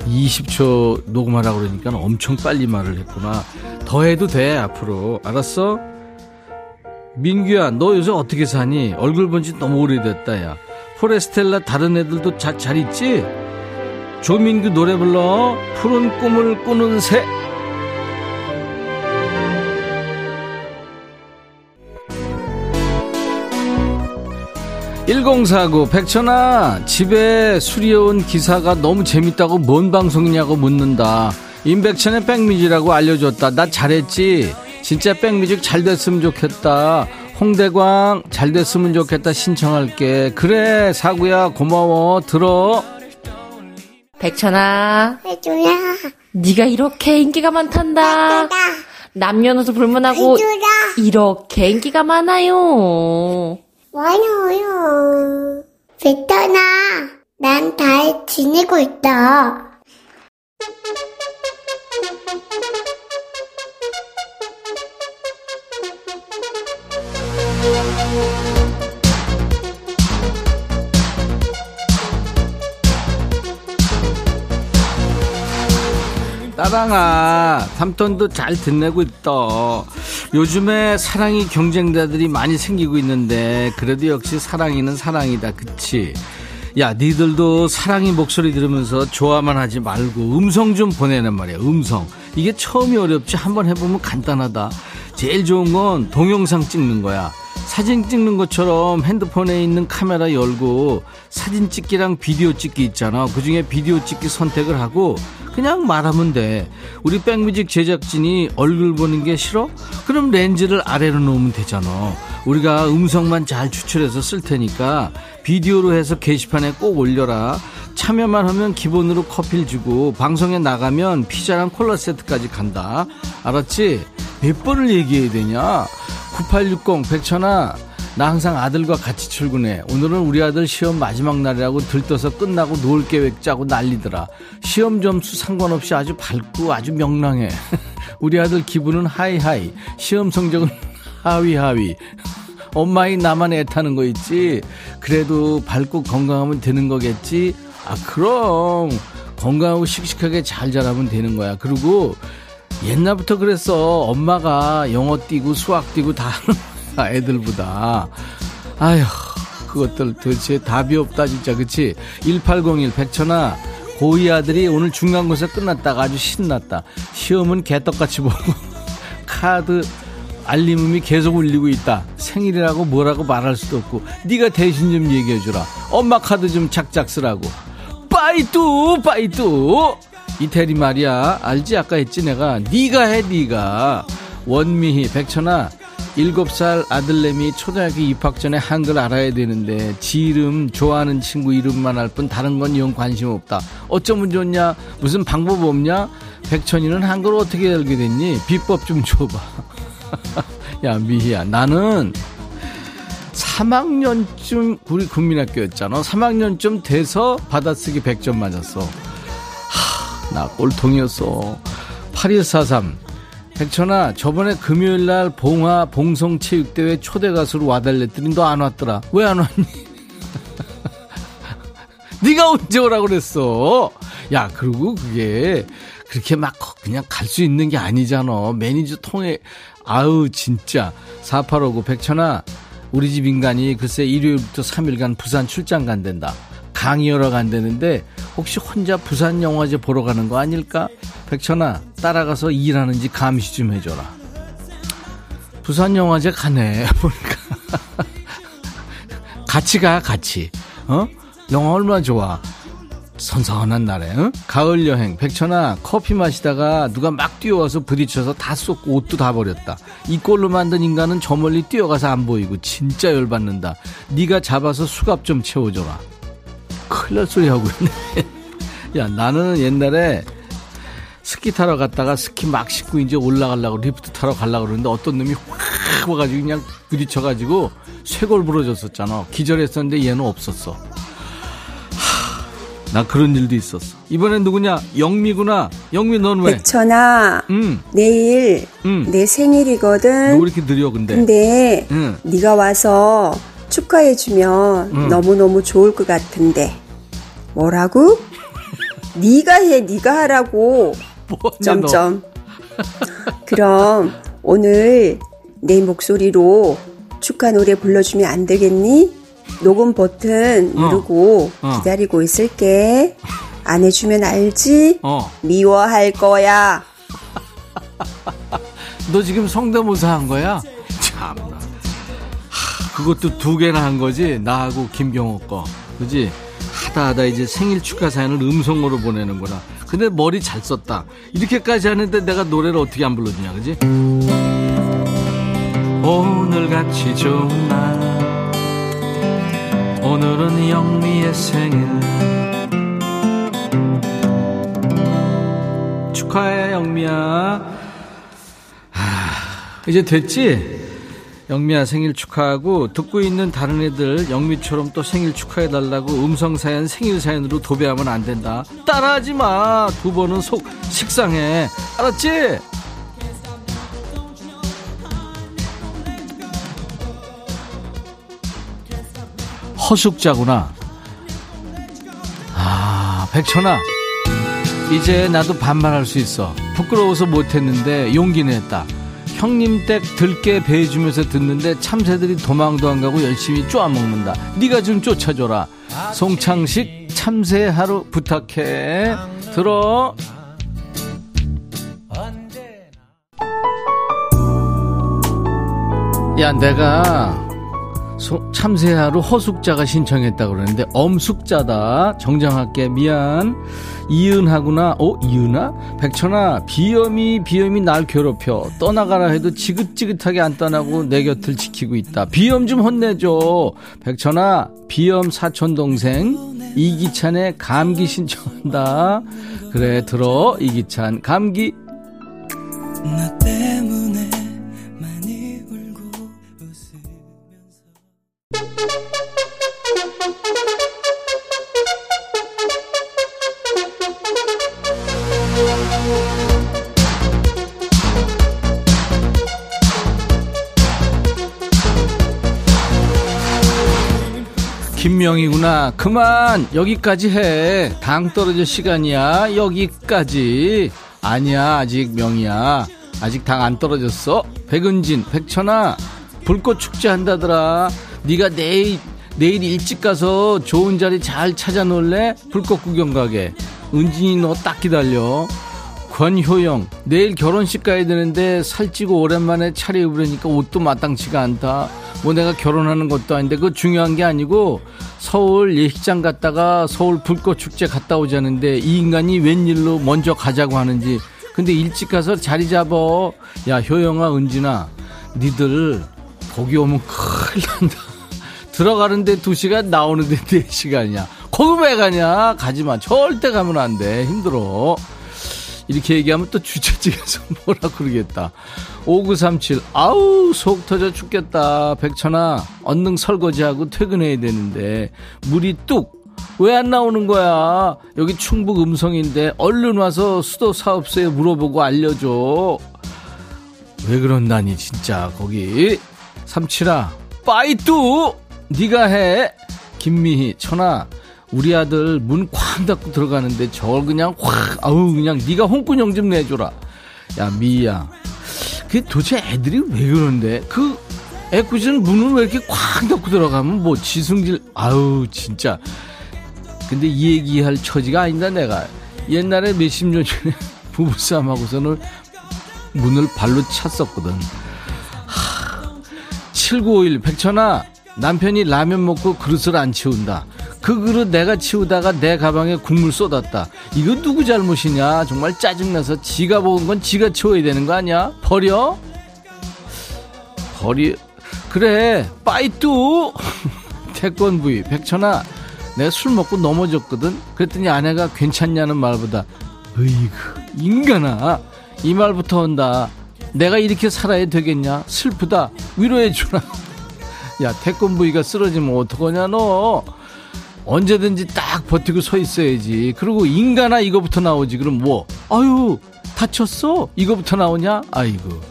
20초 녹음하라고 그러니까 엄청 빨리 말을 했구나. 더 해도 돼, 앞으로. 알았어? 민규야, 너 요새 어떻게 사니? 얼굴 본 지 너무 오래됐다, 야. 포레스텔라 다른 애들도 자, 잘 있지? 조민규 노래 불러. 푸른 꿈을 꾸는 새. (1049) 백천아 집에 수리해온 기사가 너무 재밌다고 뭔 방송이냐고 묻는다 임백천의 백뮤직이라고 알려줬다 나 잘했지 진짜 백뮤직 잘 됐으면 좋겠다 홍대광 잘 됐으면 좋겠다 신청할게 그래 사구야 고마워 들어 백천아, 해줘라. 네가 이렇게 인기가 많단다. 남녀노소 불문하고 해줘라. 이렇게 인기가 많아요. 많아요. 베터나, 난잘 지내고 있다. 따랑아 삼촌도 잘 듣내고 있다. 요즘에 사랑이 경쟁자들이 많이 생기고 있는데 그래도 역시 사랑이는 사랑이다 그치? 야 니들도 사랑이 목소리 들으면서 좋아만 하지 말고 음성 좀 보내는 말이야 음성. 이게 처음이 어렵지 한번 해보면 간단하다. 제일 좋은 건 동영상 찍는 거야 사진 찍는 것처럼 핸드폰에 있는 카메라 열고 사진 찍기랑 비디오 찍기 있잖아 그 중에 비디오 찍기 선택을 하고 그냥 말하면 돼. 우리 백뮤직 제작진이 얼굴 보는 게 싫어? 그럼 렌즈를 아래로 놓으면 되잖아. 우리가 음성만 잘 추출해서 쓸 테니까 비디오로 해서 게시판에 꼭 올려라. 참여만 하면 기본으로 커피를 주고 방송에 나가면 피자랑 콜라 세트까지 간다. 알았지? 몇 번을 얘기해야 되냐? 9860 백천아 나 항상 아들과 같이 출근해. 오늘은 우리 아들 시험 마지막 날이라고 들떠서 끝나고 놀 계획 짜고 난리더라. 시험 점수 상관없이 아주 밝고 아주 명랑해. 우리 아들 기분은 하이하이. 시험 성적은 하위하위. 엄마이 나만 애타는 거 있지. 그래도 밝고 건강하면 되는 거겠지. 아, 그럼. 건강하고 씩씩하게 잘 자라면 되는 거야. 그리고 옛날부터 그랬어. 엄마가 영어 띄고 수학 띄고 다 하는 애들보다. 아휴, 그것들 도대체 답이 없다, 진짜. 그치? 1801 백천아. 고2 아들이 오늘 중간고사 끝났다가 아주 신났다. 시험은 개떡같이 보고 카드 알림음이 계속 울리고 있다. 생일이라고 뭐라고 말할 수도 없고 네가 대신 좀 얘기해주라. 엄마 카드 좀 작작 쓰라고. 빠이뚜 빠이뚜 이태리 말이야. 알지? 아까 했지 내가. 네가 해 네가. 원미희 백천아 일곱 살 아들내미 초등학교 입학 전에 한글 알아야 되는데 지 이름 좋아하는 친구 이름만 할 뿐 다른 건 영 관심 없다. 어쩌면 좋냐? 무슨 방법 없냐? 백천이는 한글 어떻게 알게 됐니? 비법 좀 줘봐. 야 미희야 나는 3학년쯤 우리 국민학교였잖아. 3학년쯤 돼서 받아쓰기 100점 맞았어. 하, 나 꼴통이었어. 8143 백천아 저번에 금요일 날 봉화 봉송체육대회 초대 가수로 와달랬더니 너 안 왔더라. 왜 안 왔니? 네가 언제 오라고 그랬어? 야 그리고 그게 그렇게 막 그냥 갈 수 있는 게 아니잖아. 매니저 통해. 아우 진짜. 4859 백천아 우리 집 인간이 글쎄 일요일부터 3일간 부산 출장 간댄다 강의하러 간다는데 혹시 혼자 부산 영화제 보러 가는 거 아닐까? 백천아 따라가서 일하는지 감시 좀 해줘라. 부산 영화제 가네 보니까. 같이 가 같이. 어? 영화 얼마나 좋아? 선선한 날에 어? 가을 여행. 백천아 커피 마시다가 누가 막 뛰어와서 부딪혀서 다 쏟고 옷도 다 버렸다. 이 꼴로 만든 인간은 저 멀리 뛰어가서 안 보이고 진짜 열받는다. 네가 잡아서 수갑 좀 채워줘라 큰일 날 소리 하고 있네. 야, 나는 옛날에 스키 타러 갔다가 스키 막 싣고 이제 올라가려고 리프트 타러 가려고 그러는데 어떤 놈이 확 와가지고 그냥 부딪혀가지고 쇄골 부러졌었잖아. 기절했었는데 얘는 없었어. 하, 나 그런 일도 있었어. 이번엔 누구냐? 영미구나. 영미 넌 왜? 백천아. 응. 내일 응. 내 생일이거든. 너 왜 이렇게 느려 근데? 근데 응. 네가 와서 축하해주면 응. 너무너무 좋을 것 같은데. 뭐라고? 네가 해, 네가 하라고. 점점. 그럼 오늘 내 목소리로 축하 노래 불러주면 안 되겠니? 녹음 버튼 어. 누르고 어. 어. 기다리고 있을게. 안 해주면 알지? 어. 미워할 거야. 너 지금 성대모사 한 거야? 참나. 그것도 두 개나 한 거지? 나하고 김경호 거. 그지? 하다 하다 이제 생일 축하 사연을 음성으로 보내는구나. 근데 머리 잘 썼다. 이렇게까지 하는데 내가 노래를 어떻게 안 불러주냐, 그지? 오늘같이 좋은 날 오늘은 영미의 생일 축하해 영미야 하, 이제 됐지? 영미야 생일 축하하고 듣고 있는 다른 애들 영미처럼 또 생일 축하해달라고 음성사연 생일사연으로 도배하면 안 된다. 따라하지 마. 두 번은 속 식상해. 알았지? 허숙자구나. 아, 백천아. 이제 나도 반말할 수 있어. 부끄러워서 못했는데 용기는 했다. 형님 댁 들깨 배해주면서 듣는데 참새들이 도망도 안 가고 열심히 쪼아먹는다. 네가 좀 쫓아줘라. 송창식 참새 하루 부탁해. 들어. 야, 내가 참새하루 허숙자가 신청했다 그러는데 엄숙자다. 정정할게. 미안. 이은하구나. 어 이은아 백천아 비염이 비염이 날 괴롭혀. 떠나가라 해도 지긋지긋하게 안 떠나고 내 곁을 지키고 있다. 비염 좀 혼내줘. 백천아 비염 사촌 동생. 이기찬의 감기 신청한다. 그래 들어. 이기찬 감기 김명이구나. 그만 여기까지 해. 당 떨어질 시간이야. 여기까지. 아니야 아직 명이야. 아직 당 안 떨어졌어. 백은진, 백천아 불꽃 축제 한다더라. 네가 내일 내일 일찍 가서 좋은 자리 잘 찾아 놓을래? 불꽃 구경 가게. 은진이 너 딱 기다려. 권효영, 내일 결혼식 가야 되는데 살찌고 오랜만에 차려입으려니까 옷도 마땅치가 않다. 뭐 내가 결혼하는 것도 아닌데 그 중요한 게 아니고 서울 예식장 갔다가 서울 불꽃 축제 갔다 오자는데 이 인간이 웬일로 먼저 가자고 하는지. 근데 일찍 가서 자리 잡어. 야 효영아 은진아 니들 거기 오면 큰일 난다. 들어가는데 2시간 나오는데 4시간이야. 거기 왜 가냐? 가지마. 절대 가면 안 돼. 힘들어 이렇게 얘기하면 또 주최측에서 뭐라 그러겠다. 5937, 아우, 속 터져 죽겠다. 백천아, 언능 설거지하고 퇴근해야 되는데, 물이 뚝! 왜 안 나오는 거야? 여기 충북 음성인데, 얼른 와서 수도 사업소에 물어보고 알려줘. 왜 그런다니, 진짜, 거기. 삼칠아, 빠이뚜! 네가 해! 김미희, 천아, 우리 아들 문 쾅 닫고 들어가는데 저걸 그냥 확 아우 그냥 네가 홍군형 좀 내줘라. 야 미야. 그 도대체 애들이 왜 그런데? 그 애꿎은 문을 왜 이렇게 쾅 닫고 들어가면 뭐 지승질 아우 진짜. 근데 이 얘기할 처지가 아니다 내가. 옛날에 몇십 년 전에 부부싸움 하고서는 문을 발로 찼었거든. 하, 7951 백천아 남편이 라면 먹고 그릇을 안 치운다 그 그릇 내가 치우다가 내 가방에 국물 쏟았다. 이거 누구 잘못이냐? 정말 짜증나서 지가 먹은 건 지가 치워야 되는 거 아니야? 버려? 버리 그래 빠이뚜 태권부이 백천아 내가 술 먹고 넘어졌거든 그랬더니 아내가 괜찮냐는 말보다 으이그 인간아 이 말부터 온다 내가 이렇게 살아야 되겠냐 슬프다 위로해주라 야 태권부이가 쓰러지면 어떡하냐 너 언제든지 딱 버티고 서 있어야지. 그리고 인간아 이거부터 나오지. 그럼 뭐? 아유 다쳤어? 이거부터 나오냐? 아이고.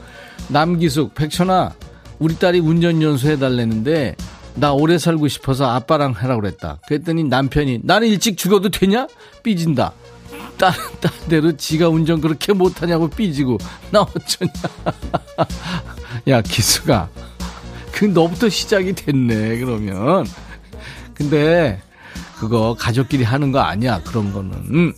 남기숙 백천아 우리 딸이 운전 연수 해달랬는데 나 오래 살고 싶어서 아빠랑 하라고 그랬다. 그랬더니 남편이 나는 일찍 죽어도 되냐? 삐진다. 딸, 딸대로 지가 운전 그렇게 못하냐고 삐지고 나 어쩌냐. 야 기수가 그 너부터 시작이 됐네 그러면. 근데 그거 가족끼리 하는 거 아니야 그런 거는. 음.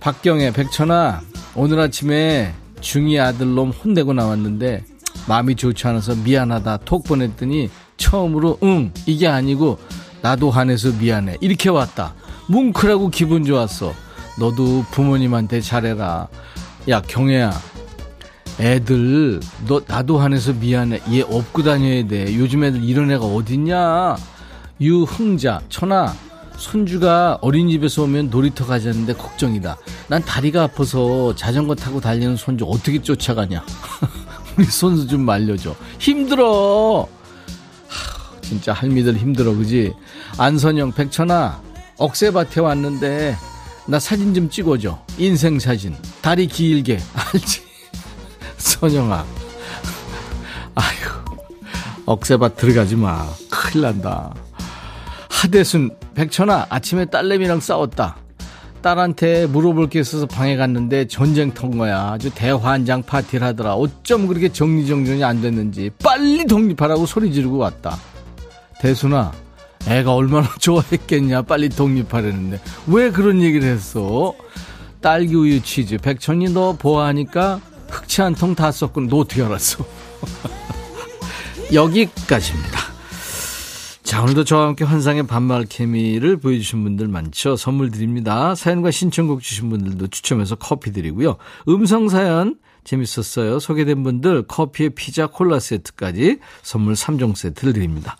박경애 백천아 오늘 아침에 중이 아들놈 혼내고 나왔는데 마음이 좋지 않아서 미안하다 톡 보냈더니 처음으로 응 이게 아니고 나도 화내서 미안해 이렇게 왔다. 뭉클하고 기분 좋았어. 너도 부모님한테 잘해라. 야 경애야 애들 너 나도 화내서 미안해. 얘 업고 다녀야 돼. 요즘 애들 이런 애가 어딨냐? 유흥자 천아 손주가 어린이집에서 오면 놀이터 가자는데 걱정이다. 난 다리가 아파서 자전거 타고 달리는 손주 어떻게 쫓아가냐. 우리 손수 좀 말려줘. 힘들어. 하, 진짜 할미들 힘들어, 그지? 안선영, 백천아, 억새밭에 왔는데 나 사진 좀 찍어줘. 인생 사진. 다리 길게. 알지? 선영아. 아휴, 억새밭 들어가지 마. 큰일 난다. 하대순, 백천아, 아침에 딸내미랑 싸웠다. 딸한테 물어볼 게 있어서 방에 갔는데 전쟁터인 거야. 아주 대환장 파티를 하더라. 어쩜 그렇게 정리정돈이 안 됐는지 빨리 독립하라고 소리 지르고 왔다. 대순아, 애가 얼마나 좋아했겠냐. 빨리 독립하려는데. 왜 그런 얘기를 했어? 딸기 우유 치즈. 백천이 너 보아하니까 흑채 한 통 다 썼군. 너 어떻게 알았어? 여기까지입니다. 자, 오늘도 저와 함께 환상의 반말 케미를 보여주신 분들 많죠. 선물 드립니다. 사연과 신청곡 주신 분들도 추첨해서 커피 드리고요. 음성 사연 재밌었어요. 소개된 분들 커피에 피자 콜라 세트까지 선물 3종 세트를 드립니다.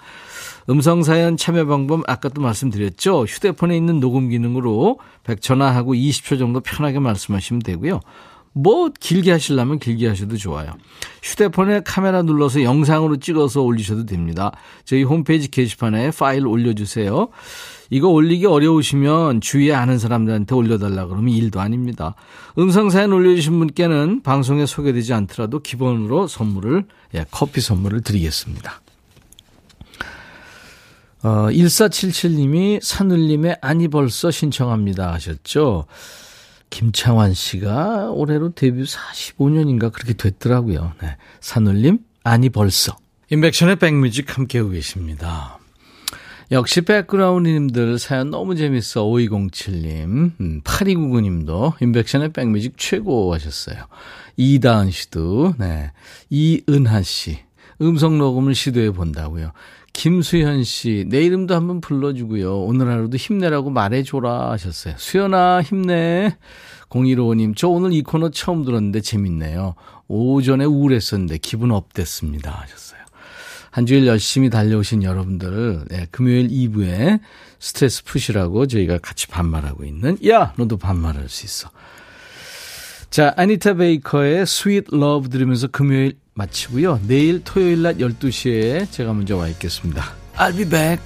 음성 사연 참여 방법 아까도 말씀드렸죠. 휴대폰에 있는 녹음 기능으로 100전화하고 20초 정도 편하게 말씀하시면 되고요. 뭐 길게 하시려면 길게 하셔도 좋아요. 휴대폰에 카메라 눌러서 영상으로 찍어서 올리셔도 됩니다. 저희 홈페이지 게시판에 파일 올려주세요. 이거 올리기 어려우시면 주위에 아는 사람들한테 올려달라 그러면 일도 아닙니다. 음성사연 올려주신 분께는 방송에 소개되지 않더라도 기본으로 선물을, 예, 커피 선물을 드리겠습니다. 어, 1477님이 산울림의 아니 벌써 신청합니다 하셨죠. 김창완 씨가 올해로 데뷔 45년인가 그렇게 됐더라고요. 네. 산울림, 아니 벌써. 인백션의 백뮤직 함께하고 계십니다. 역시 백그라운드님들 사연 너무 재밌어. 5207님, 음, 8299님도 인백션의 백뮤직 최고 하셨어요. 이다은 씨도, 네. 이은하 씨, 음성 녹음을 시도해 본다고요. 김수현 씨, 내 이름도 한번 불러주고요. 오늘 하루도 힘내라고 말해줘라 하셨어요. 수현아, 힘내. 0155님, 저 오늘 이 코너 처음 들었는데 재밌네요. 오전에 우울했었는데 기분 업됐습니다. 하셨어요. 한 주일 열심히 달려오신 여러분들, 네, 금요일 2부에 스트레스 푸시라고 저희가 같이 반말하고 있는, 야! 너도 반말할 수 있어. 자, 아니타 베이커의 Sweet Love 들으면서 금요일 마치고요. 내일 토요일 낮 12시에 제가 먼저 와 있겠습니다. I'll be back.